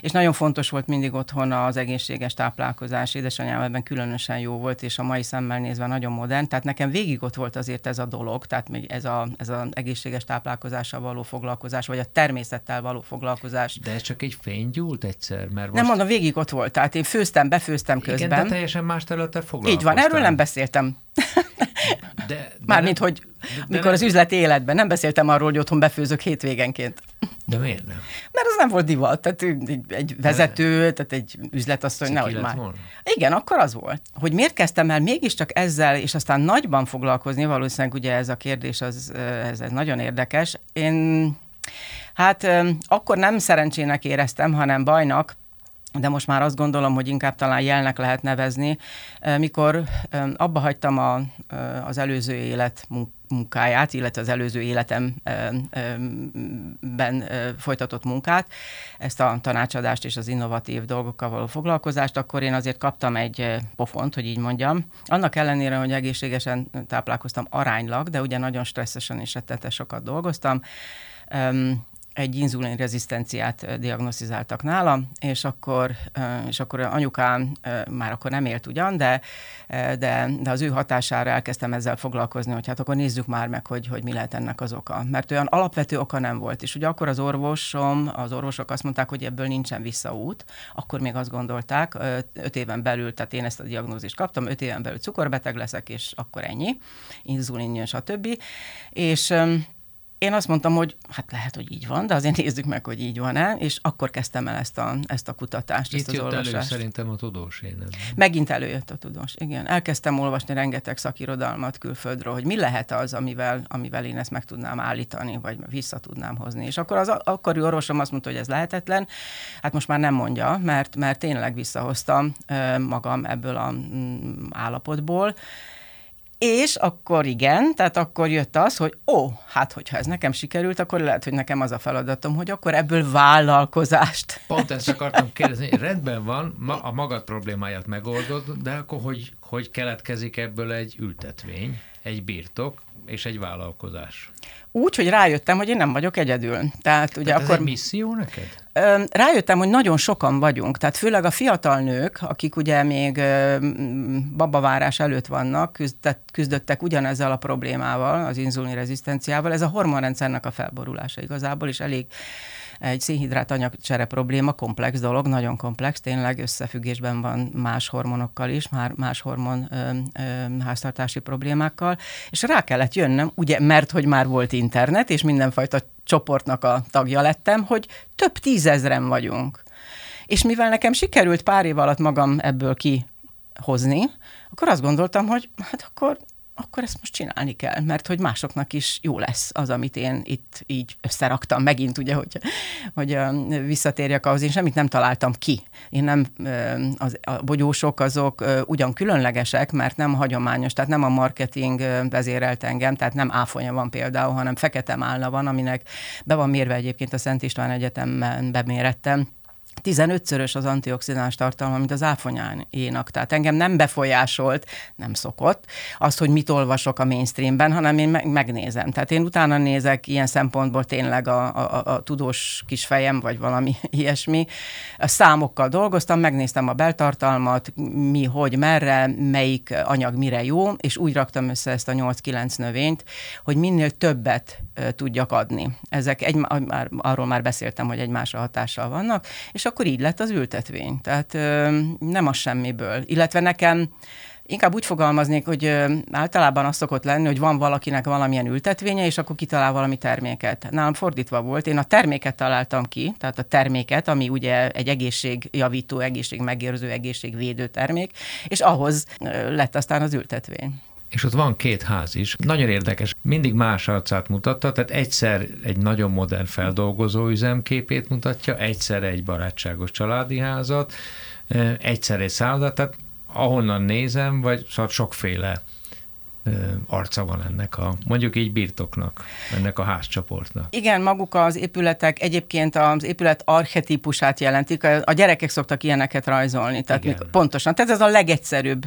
és nagyon fontos volt mindig otthon az egészséges táplálkozás, édesanyám ebben különösen jó volt, és a mai szemmel nézve nagyon modern, tehát nekem végig ott volt azért ez a dolog, tehát még ez az ez a egészséges táplálkozással való foglalkozás, vagy a természettel való foglalkozás. De ez csak egy fénygyúlt egyszer? Mert most... Nem mondom, végig ott volt. Tehát én főztem, befőztem közben. Igen, de teljesen más területtel foglalkoztam. Így van, erről nem beszéltem. De, de Mármint, hogy de, mikor nem... az üzleti életben nem beszéltem arról, hogy otthon befőzök hétvégenként. De miért nem? Mert az nem volt divat. Tehát egy vezető, de... tehát egy üzletasszony, nehogy már. Volna? Igen, akkor az volt. Hogy miért kezdtem el mégiscsak ezzel, és aztán nagyban foglalkozni, valószínűleg ugye ez a kérdés, az, ez, ez nagyon érdekes. Én Hát akkor nem szerencsének éreztem, hanem bajnak, de most már azt gondolom, hogy inkább talán jelnek lehet nevezni, mikor abba hagytam a, az előző élet munkáját, illetve az előző életemben folytatott munkát, ezt a tanácsadást és az innovatív dolgokkal való foglalkozást, akkor én azért kaptam egy pofont, hogy így mondjam. Annak ellenére, hogy egészségesen táplálkoztam aránylag, de ugye nagyon stresszesen és rettenetes sokat dolgoztam, egy inzulinrezisztenciát diagnosztizáltak nála, és akkor, és akkor anyukám már akkor nem élt ugyan, de, de, de az ő hatására elkezdtem ezzel foglalkozni, hogy hát akkor nézzük már meg, hogy, hogy mi lehet ennek az oka. Mert olyan alapvető oka nem volt. És ugye akkor az orvosom, az orvosok azt mondták, hogy ebből nincsen visszaút. Akkor még azt gondolták, öt éven belül, tehát én ezt a diagnózist kaptam, öt éven belül cukorbeteg leszek, és akkor ennyi, inzulin jön, stb. És én azt mondtam, hogy hát lehet, hogy így van, de azért nézzük meg, hogy így van-e, és akkor kezdtem el ezt a, ezt a kutatást, Itt ezt az jött olvasást. elő szerintem a tudós én. Nem? Megint előjött a tudós, igen. Elkezdtem olvasni rengeteg szakirodalmat külföldről, hogy mi lehet az, amivel, amivel én ezt meg tudnám állítani, vagy vissza tudnám hozni. És akkor az akkori orvosom azt mondta, hogy ez lehetetlen. Hát most már nem mondja, mert, mert tényleg visszahoztam magam ebből a mm, állapotból, és akkor igen, tehát akkor jött az, hogy ó, hát hogyha ez nekem sikerült, akkor lehet, hogy nekem az a feladatom, hogy akkor ebből vállalkozást. Pont ezt akartam kérdezni, rendben van, ma a magad problémáját megoldod, de akkor hogy, hogy keletkezik ebből egy ültetvény, egy birtok és egy vállalkozás? Úgy, hogy rájöttem, hogy én nem vagyok egyedül. Tehát, ugye tehát akkor, ez egy misszió neked? Rájöttem, hogy nagyon sokan vagyunk, tehát főleg a fiatal nők, akik ugye még babavárás előtt vannak, küzdött, küzdöttek ugyanezzel a problémával, az inzulinrezisztenciával. Ez a hormonrendszernek a felborulása igazából, és elég egy szénhidrát anyagcsere probléma, komplex dolog, nagyon komplex, tényleg összefüggésben van más hormonokkal is, már más hormon ö, ö, háztartási problémákkal, és rá kellett jönnöm, ugye, mert hogy már volt internet, és mindenfajta csoportnak a tagja lettem, hogy több tízezren vagyunk. És mivel nekem sikerült pár év alatt magam ebből kihozni, akkor azt gondoltam, hogy hát akkor akkor ezt most csinálni kell, mert hogy másoknak is jó lesz az, amit én itt így összeraktam megint, ugye, hogy, hogy visszatérjek ahhoz, én semmit nem találtam ki. Én nem, az, a bogyósok azok ugyan különlegesek, mert nem hagyományos, tehát nem a marketing vezérelt engem, tehát nem áfonya van például, hanem fekete málna van, aminek be van mérve egyébként a Szent István Egyetemben bemérettem, 15-szörös az antioxidáns tartalma, mint az áfonyáénak. Tehát engem nem befolyásolt, nem szokott, azt, hogy mit olvasok a mainstreamben, hanem én megnézem. Tehát én utána nézek ilyen szempontból tényleg a, a, a tudós kis fejem, vagy valami ilyesmi. A számokkal dolgoztam, megnéztem a beltartalmat, mi, hogy, merre, melyik anyag mire jó, és úgy raktam össze ezt a 8-9 növényt, hogy minél többet tudjak adni. Ezek egy, már, arról már beszéltem, hogy egymásra hatással vannak, és akkor így lett az ültetvény. Tehát nem az semmiből. Illetve nekem Inkább úgy fogalmaznék, hogy általában az szokott lenni, hogy van valakinek valamilyen ültetvénye, és akkor kitalál valami terméket. Nálam fordítva volt. Én a terméket találtam ki, tehát a terméket, ami ugye egy egészségjavító, egészségmegérző, egészségvédő termék, és ahhoz lett aztán az ültetvény és ott van két ház is. Nagyon érdekes, mindig más arcát mutatta, tehát egyszer egy nagyon modern feldolgozó üzemképét mutatja, egyszer egy barátságos családi házat, egyszer egy szállodát, tehát ahonnan nézem, vagy szóval sokféle arca van ennek a, mondjuk így birtoknak, ennek a házcsoportnak. Igen, maguk az épületek egyébként az épület archetípusát jelentik. A gyerekek szoktak ilyeneket rajzolni, tehát még pontosan. Tehát ez a legegyszerűbb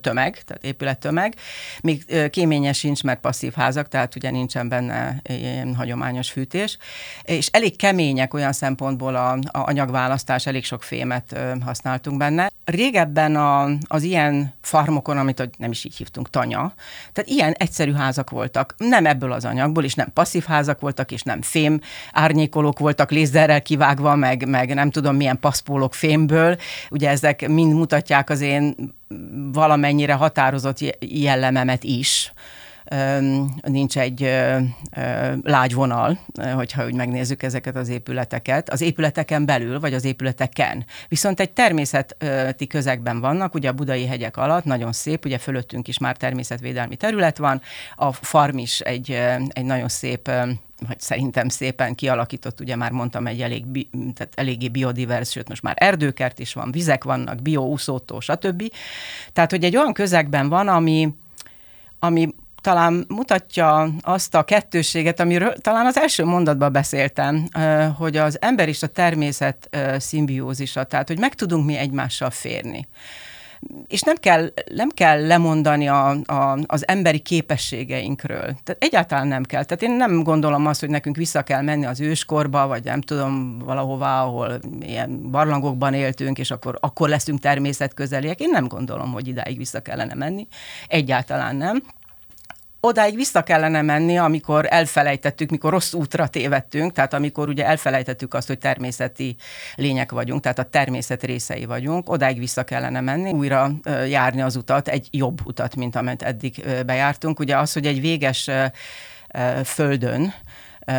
tömeg, tehát épülettömeg. Még kéményes sincs, mert passzív házak, tehát ugye nincsen benne ilyen hagyományos fűtés. És elég kemények olyan szempontból a, a anyagválasztás, elég sok fémet használtunk benne. Régebben a, az ilyen farmokon, amit nem is így hívtunk, tanya, tehát ilyen egyszerű házak voltak, nem ebből az anyagból, és nem passzív házak voltak, és nem fém árnyékolók voltak lézerrel kivágva, meg, meg nem tudom milyen paszpólok fémből. Ugye ezek mind mutatják az én valamennyire határozott jellememet is nincs egy lágy vonal, hogyha úgy megnézzük ezeket az épületeket, az épületeken belül, vagy az épületeken. Viszont egy természeti közegben vannak, ugye a budai hegyek alatt, nagyon szép, ugye fölöttünk is már természetvédelmi terület van, a farm is egy, egy nagyon szép vagy szerintem szépen kialakított, ugye már mondtam, egy elég, tehát eléggé biodivers, sőt most már erdőkert is van, vizek vannak, bioúszótó, stb. Tehát, hogy egy olyan közegben van, ami, ami talán mutatja azt a kettőséget, amiről talán az első mondatban beszéltem, hogy az ember és a természet szimbiózisa, tehát hogy meg tudunk mi egymással férni. És nem kell, nem kell lemondani a, a, az emberi képességeinkről. Tehát egyáltalán nem kell. Tehát én nem gondolom azt, hogy nekünk vissza kell menni az őskorba, vagy nem tudom, valahová, ahol ilyen barlangokban éltünk, és akkor, akkor leszünk természetközeliek. Én nem gondolom, hogy idáig vissza kellene menni. Egyáltalán nem odáig vissza kellene menni, amikor elfelejtettük, mikor rossz útra tévedtünk, tehát amikor ugye elfelejtettük azt, hogy természeti lények vagyunk, tehát a természet részei vagyunk, odáig vissza kellene menni, újra járni az utat, egy jobb utat, mint amit eddig bejártunk. Ugye az, hogy egy véges földön,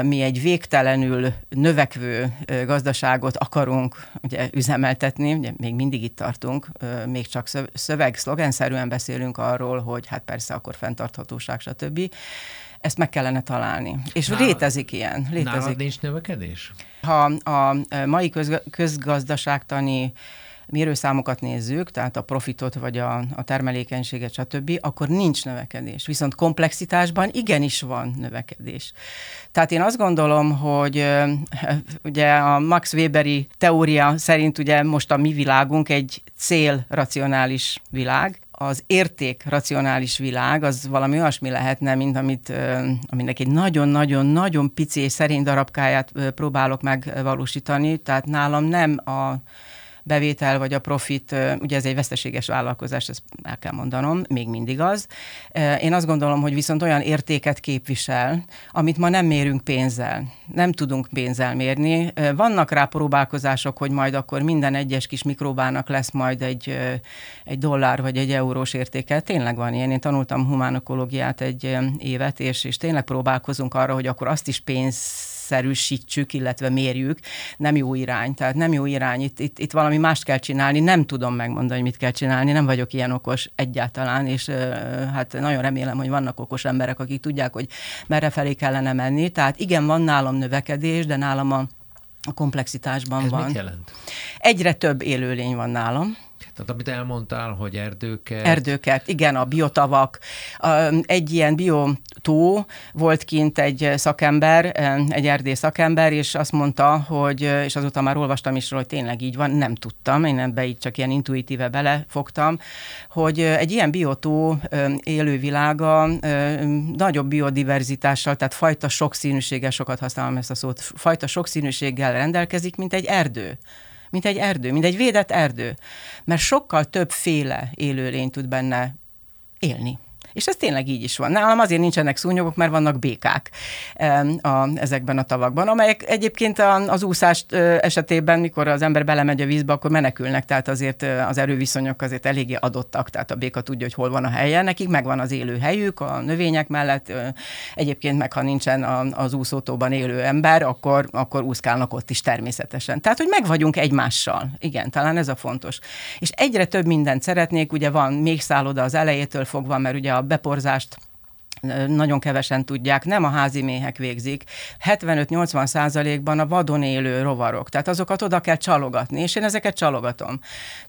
mi egy végtelenül növekvő gazdaságot akarunk ugye, üzemeltetni, ugye még mindig itt tartunk, még csak szöveg, szlogenszerűen beszélünk arról, hogy hát persze akkor fenntarthatóság, stb. Ezt meg kellene találni. És Nál, létezik ilyen. Létezik. Nálad nincs növekedés? Ha a mai közgazdaságtani mérőszámokat nézzük, tehát a profitot vagy a, a termelékenységet, stb., akkor nincs növekedés. Viszont komplexitásban igenis van növekedés. Tehát én azt gondolom, hogy ugye a Max Weberi teória szerint ugye most a mi világunk egy célracionális világ, az érték racionális világ az valami olyasmi lehetne, mint amit, aminek egy nagyon-nagyon-nagyon pici és szerény darabkáját próbálok megvalósítani, tehát nálam nem a bevétel vagy a profit, ugye ez egy veszteséges vállalkozás, ezt el kell mondanom, még mindig az. Én azt gondolom, hogy viszont olyan értéket képvisel, amit ma nem mérünk pénzzel. Nem tudunk pénzzel mérni. Vannak rá próbálkozások, hogy majd akkor minden egyes kis mikróbának lesz majd egy, egy dollár vagy egy eurós értéke. Tényleg van ilyen. Én tanultam humánokológiát egy évet, és, és tényleg próbálkozunk arra, hogy akkor azt is pénz szerűsítsük, illetve mérjük, nem jó irány. Tehát nem jó irány, itt, itt, itt valami mást kell csinálni, nem tudom megmondani, hogy mit kell csinálni, nem vagyok ilyen okos egyáltalán, és hát nagyon remélem, hogy vannak okos emberek, akik tudják, hogy merre felé kellene menni. Tehát igen, van nálam növekedés, de nálam a a komplexitásban Ez van. mit jelent? Egyre több élőlény van nálam. Tehát amit elmondtál, hogy erdőket... Erdőket, igen, a biotavak. Egy ilyen biotó volt kint egy szakember, egy erdész szakember, és azt mondta, hogy, és azóta már olvastam is, hogy tényleg így van, nem tudtam, én ebbe így csak ilyen intuitíve belefogtam, hogy egy ilyen biotó élővilága nagyobb biodiverzitással, tehát fajta sokszínűséggel, sokat használom ezt a szót, fajta sokszínűséggel rendelkezik, mint egy erdő mint egy erdő, mint egy védett erdő, mert sokkal többféle élőlény tud benne élni. És ez tényleg így is van. Nálam azért nincsenek szúnyogok, mert vannak békák a, ezekben a tavakban, amelyek egyébként az úszást esetében, mikor az ember belemegy a vízbe, akkor menekülnek, tehát azért az erőviszonyok azért eléggé adottak, tehát a béka tudja, hogy hol van a helye, nekik megvan az élő helyük a növények mellett, egyébként meg ha nincsen az úszótóban élő ember, akkor, akkor úszkálnak ott is természetesen. Tehát, hogy megvagyunk egymással. Igen, talán ez a fontos. És egyre több mindent szeretnék, ugye van még szálloda az elejétől fogva, mert ugye a beporzást nagyon kevesen tudják, nem a házi méhek végzik, 75-80 százalékban a vadon élő rovarok, tehát azokat oda kell csalogatni, és én ezeket csalogatom.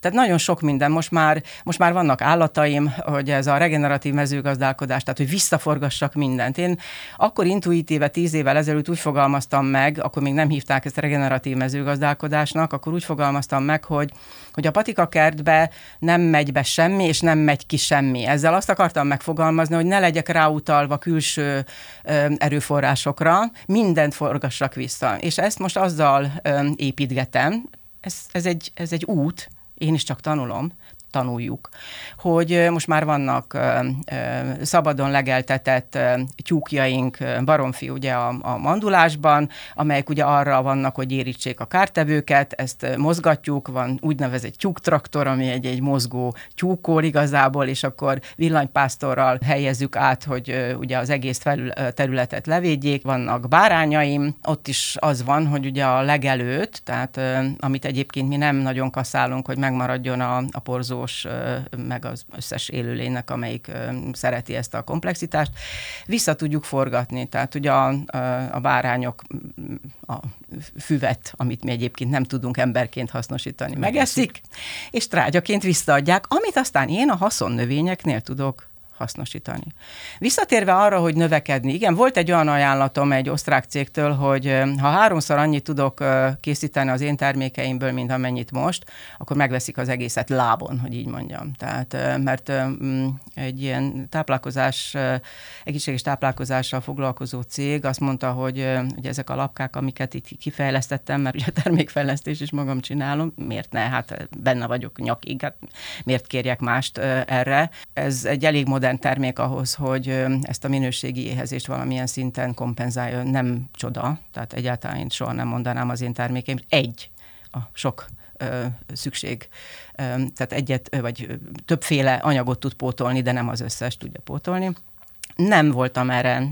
Tehát nagyon sok minden, most már, most már vannak állataim, hogy ez a regeneratív mezőgazdálkodás, tehát hogy visszaforgassak mindent. Én akkor intuitíve tíz évvel ezelőtt úgy fogalmaztam meg, akkor még nem hívták ezt regeneratív mezőgazdálkodásnak, akkor úgy fogalmaztam meg, hogy hogy a patika kertbe nem megy be semmi, és nem megy ki semmi. Ezzel azt akartam megfogalmazni, hogy ne legyek ráutalva külső erőforrásokra, mindent forgassak vissza. És ezt most azzal építgetem, ez, ez, egy, ez egy út, én is csak tanulom, tanuljuk, hogy most már vannak szabadon legeltetett tyúkjaink, baromfi ugye a, a mandulásban, amelyek ugye arra vannak, hogy érítsék a kártevőket, ezt mozgatjuk, van úgynevezett tyúktraktor, ami egy, egy mozgó tyúkor igazából, és akkor villanypásztorral helyezzük át, hogy ugye az egész felül, területet levédjék. Vannak bárányaim, ott is az van, hogy ugye a legelőtt, tehát amit egyébként mi nem nagyon kaszálunk, hogy megmaradjon a, a porzó hajós, meg az összes élőlénynek, amelyik szereti ezt a komplexitást, vissza tudjuk forgatni. Tehát ugye a, a bárányok a füvet, amit mi egyébként nem tudunk emberként hasznosítani, megeszik, és trágyaként visszaadják, amit aztán én a haszonnövényeknél tudok hasznosítani. Visszatérve arra, hogy növekedni, igen, volt egy olyan ajánlatom egy osztrák cégtől, hogy ha háromszor annyit tudok készíteni az én termékeimből, mint amennyit most, akkor megveszik az egészet lábon, hogy így mondjam. Tehát, mert mm, egy ilyen táplálkozás, egészséges táplálkozással foglalkozó cég azt mondta, hogy, hogy ezek a lapkák, amiket itt kifejlesztettem, mert ugye a termékfejlesztés is magam csinálom, miért ne? Hát benne vagyok nyakig, hát miért kérjek mást erre? Ez egy elég modern modern termék ahhoz, hogy ezt a minőségi éhezést valamilyen szinten kompenzálja. Nem csoda, tehát egyáltalán én soha nem mondanám az én termékeim. Egy a sok szükség. Tehát egyet, vagy többféle anyagot tud pótolni, de nem az összes tudja pótolni. Nem voltam erre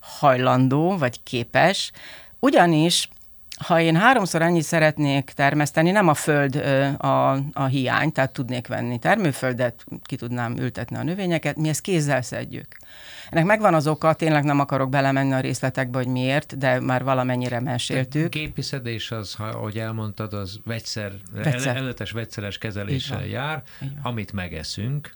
hajlandó, vagy képes, ugyanis ha én háromszor annyit szeretnék termeszteni, nem a föld a, a hiány, tehát tudnék venni termőföldet, ki tudnám ültetni a növényeket, mi ezt kézzel szedjük. Ennek megvan az oka, tényleg nem akarok belemenni a részletekbe, hogy miért, de már valamennyire meséltük. Gépi szedés az, ha, ahogy elmondtad, az vegyszer, vegyszer. előttes vegyszeres kezeléssel jár, amit megeszünk,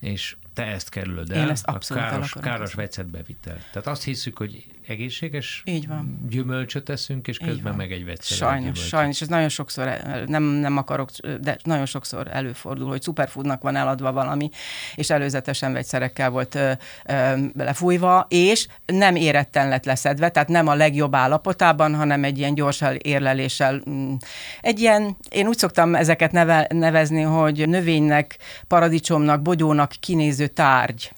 és te ezt kerülöd el, Én ezt a káros, káros vegyszerbevitel. Tehát azt hiszük, hogy egészséges Így van. gyümölcsöt eszünk, és közben meg egy vegyszeres Sajnos, gyümölcsöt. sajnos, ez nagyon sokszor, nem, nem akarok, de nagyon sokszor előfordul, hogy superfoodnak van eladva valami, és előzetesen vegyszerekkel volt ö, ö, lefújva, és nem éretten lett leszedve, tehát nem a legjobb állapotában, hanem egy ilyen gyors érleléssel. Mm, egy ilyen, én úgy szoktam ezeket neve, nevezni, hogy növénynek, paradicsomnak, bogyónak kinéző tárgy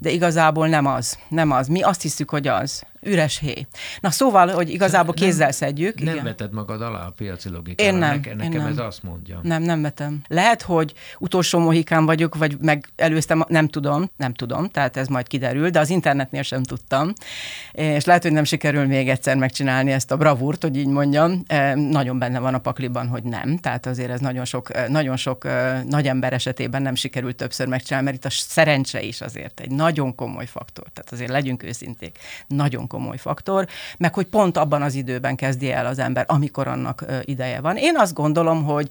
de igazából nem az. Nem az. Mi azt hiszük, hogy az. Üres héj. Na szóval, hogy igazából nem, kézzel szedjük. Nem igen. veted magad alá a piaci logikára. Én nem. Nekem, nekem én nem. ez azt mondja. Nem, nem vetem. Lehet, hogy utolsó mohikán vagyok, vagy meg előztem, nem tudom, nem tudom, tehát ez majd kiderül, de az internetnél sem tudtam. És lehet, hogy nem sikerül még egyszer megcsinálni ezt a bravúrt, hogy így mondjam. Nagyon benne van a pakliban, hogy nem. Tehát azért ez nagyon sok, nagyon sok nagy ember esetében nem sikerült többször megcsinálni, mert itt a szerencse is azért egy nagyon komoly faktor. Tehát azért legyünk őszinték, nagyon komoly faktor, meg hogy pont abban az időben kezdje el az ember, amikor annak ideje van. Én azt gondolom, hogy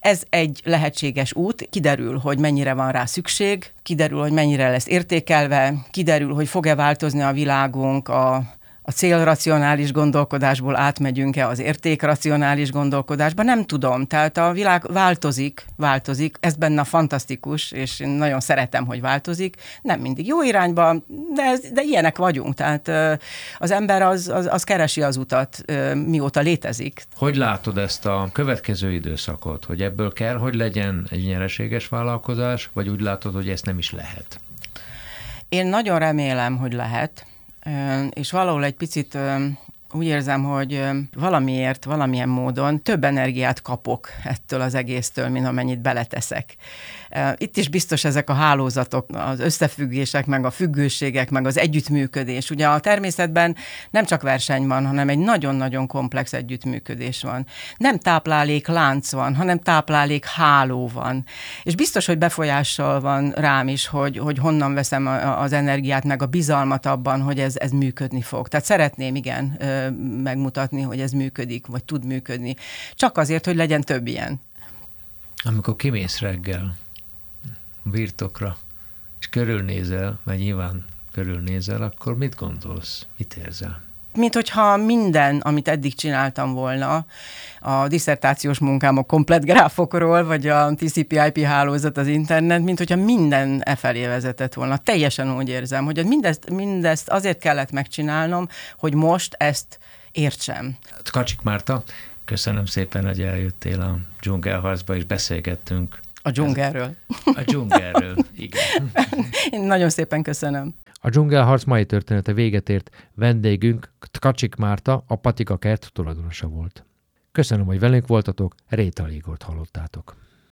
ez egy lehetséges út, kiderül, hogy mennyire van rá szükség, kiderül, hogy mennyire lesz értékelve, kiderül, hogy fog-e változni a világunk, a a célracionális gondolkodásból átmegyünk-e az értékracionális gondolkodásba, nem tudom. Tehát a világ változik, változik, ez benne fantasztikus, és én nagyon szeretem, hogy változik. Nem mindig jó irányba, de, ez, de ilyenek vagyunk. Tehát az ember az, az, az keresi az utat, mióta létezik. Hogy látod ezt a következő időszakot, hogy ebből kell, hogy legyen egy nyereséges vállalkozás, vagy úgy látod, hogy ezt nem is lehet? Én nagyon remélem, hogy lehet és valahol egy picit úgy érzem, hogy valamiért, valamilyen módon több energiát kapok ettől az egésztől, mint amennyit beleteszek. Itt is biztos ezek a hálózatok, az összefüggések, meg a függőségek, meg az együttműködés. Ugye a természetben nem csak verseny van, hanem egy nagyon-nagyon komplex együttműködés van. Nem táplálék lánc van, hanem táplálék háló van. És biztos, hogy befolyással van rám is, hogy, hogy honnan veszem az energiát, meg a bizalmat abban, hogy ez, ez működni fog. Tehát szeretném, igen, megmutatni, hogy ez működik, vagy tud működni. Csak azért, hogy legyen több ilyen. Amikor kimész reggel birtokra, és körülnézel, vagy nyilván körülnézel, akkor mit gondolsz, mit érzel? Mint hogyha minden, amit eddig csináltam volna, a diszertációs munkám a komplet gráfokról, vagy a TCP/IP hálózat az internet, mint hogyha minden e felé vezetett volna. Teljesen úgy érzem, hogy mindezt, mindezt azért kellett megcsinálnom, hogy most ezt értsem. Kacsik Márta, köszönöm szépen, hogy eljöttél a dzsungelharcba, és beszélgettünk. A dzsungelről. A dzsungelről, igen. Én nagyon szépen köszönöm. A dzsungelharc mai története véget ért, vendégünk Tkacsik Márta, a Patika kert tulajdonosa volt. Köszönöm, hogy velünk voltatok, Réta Igort hallottátok.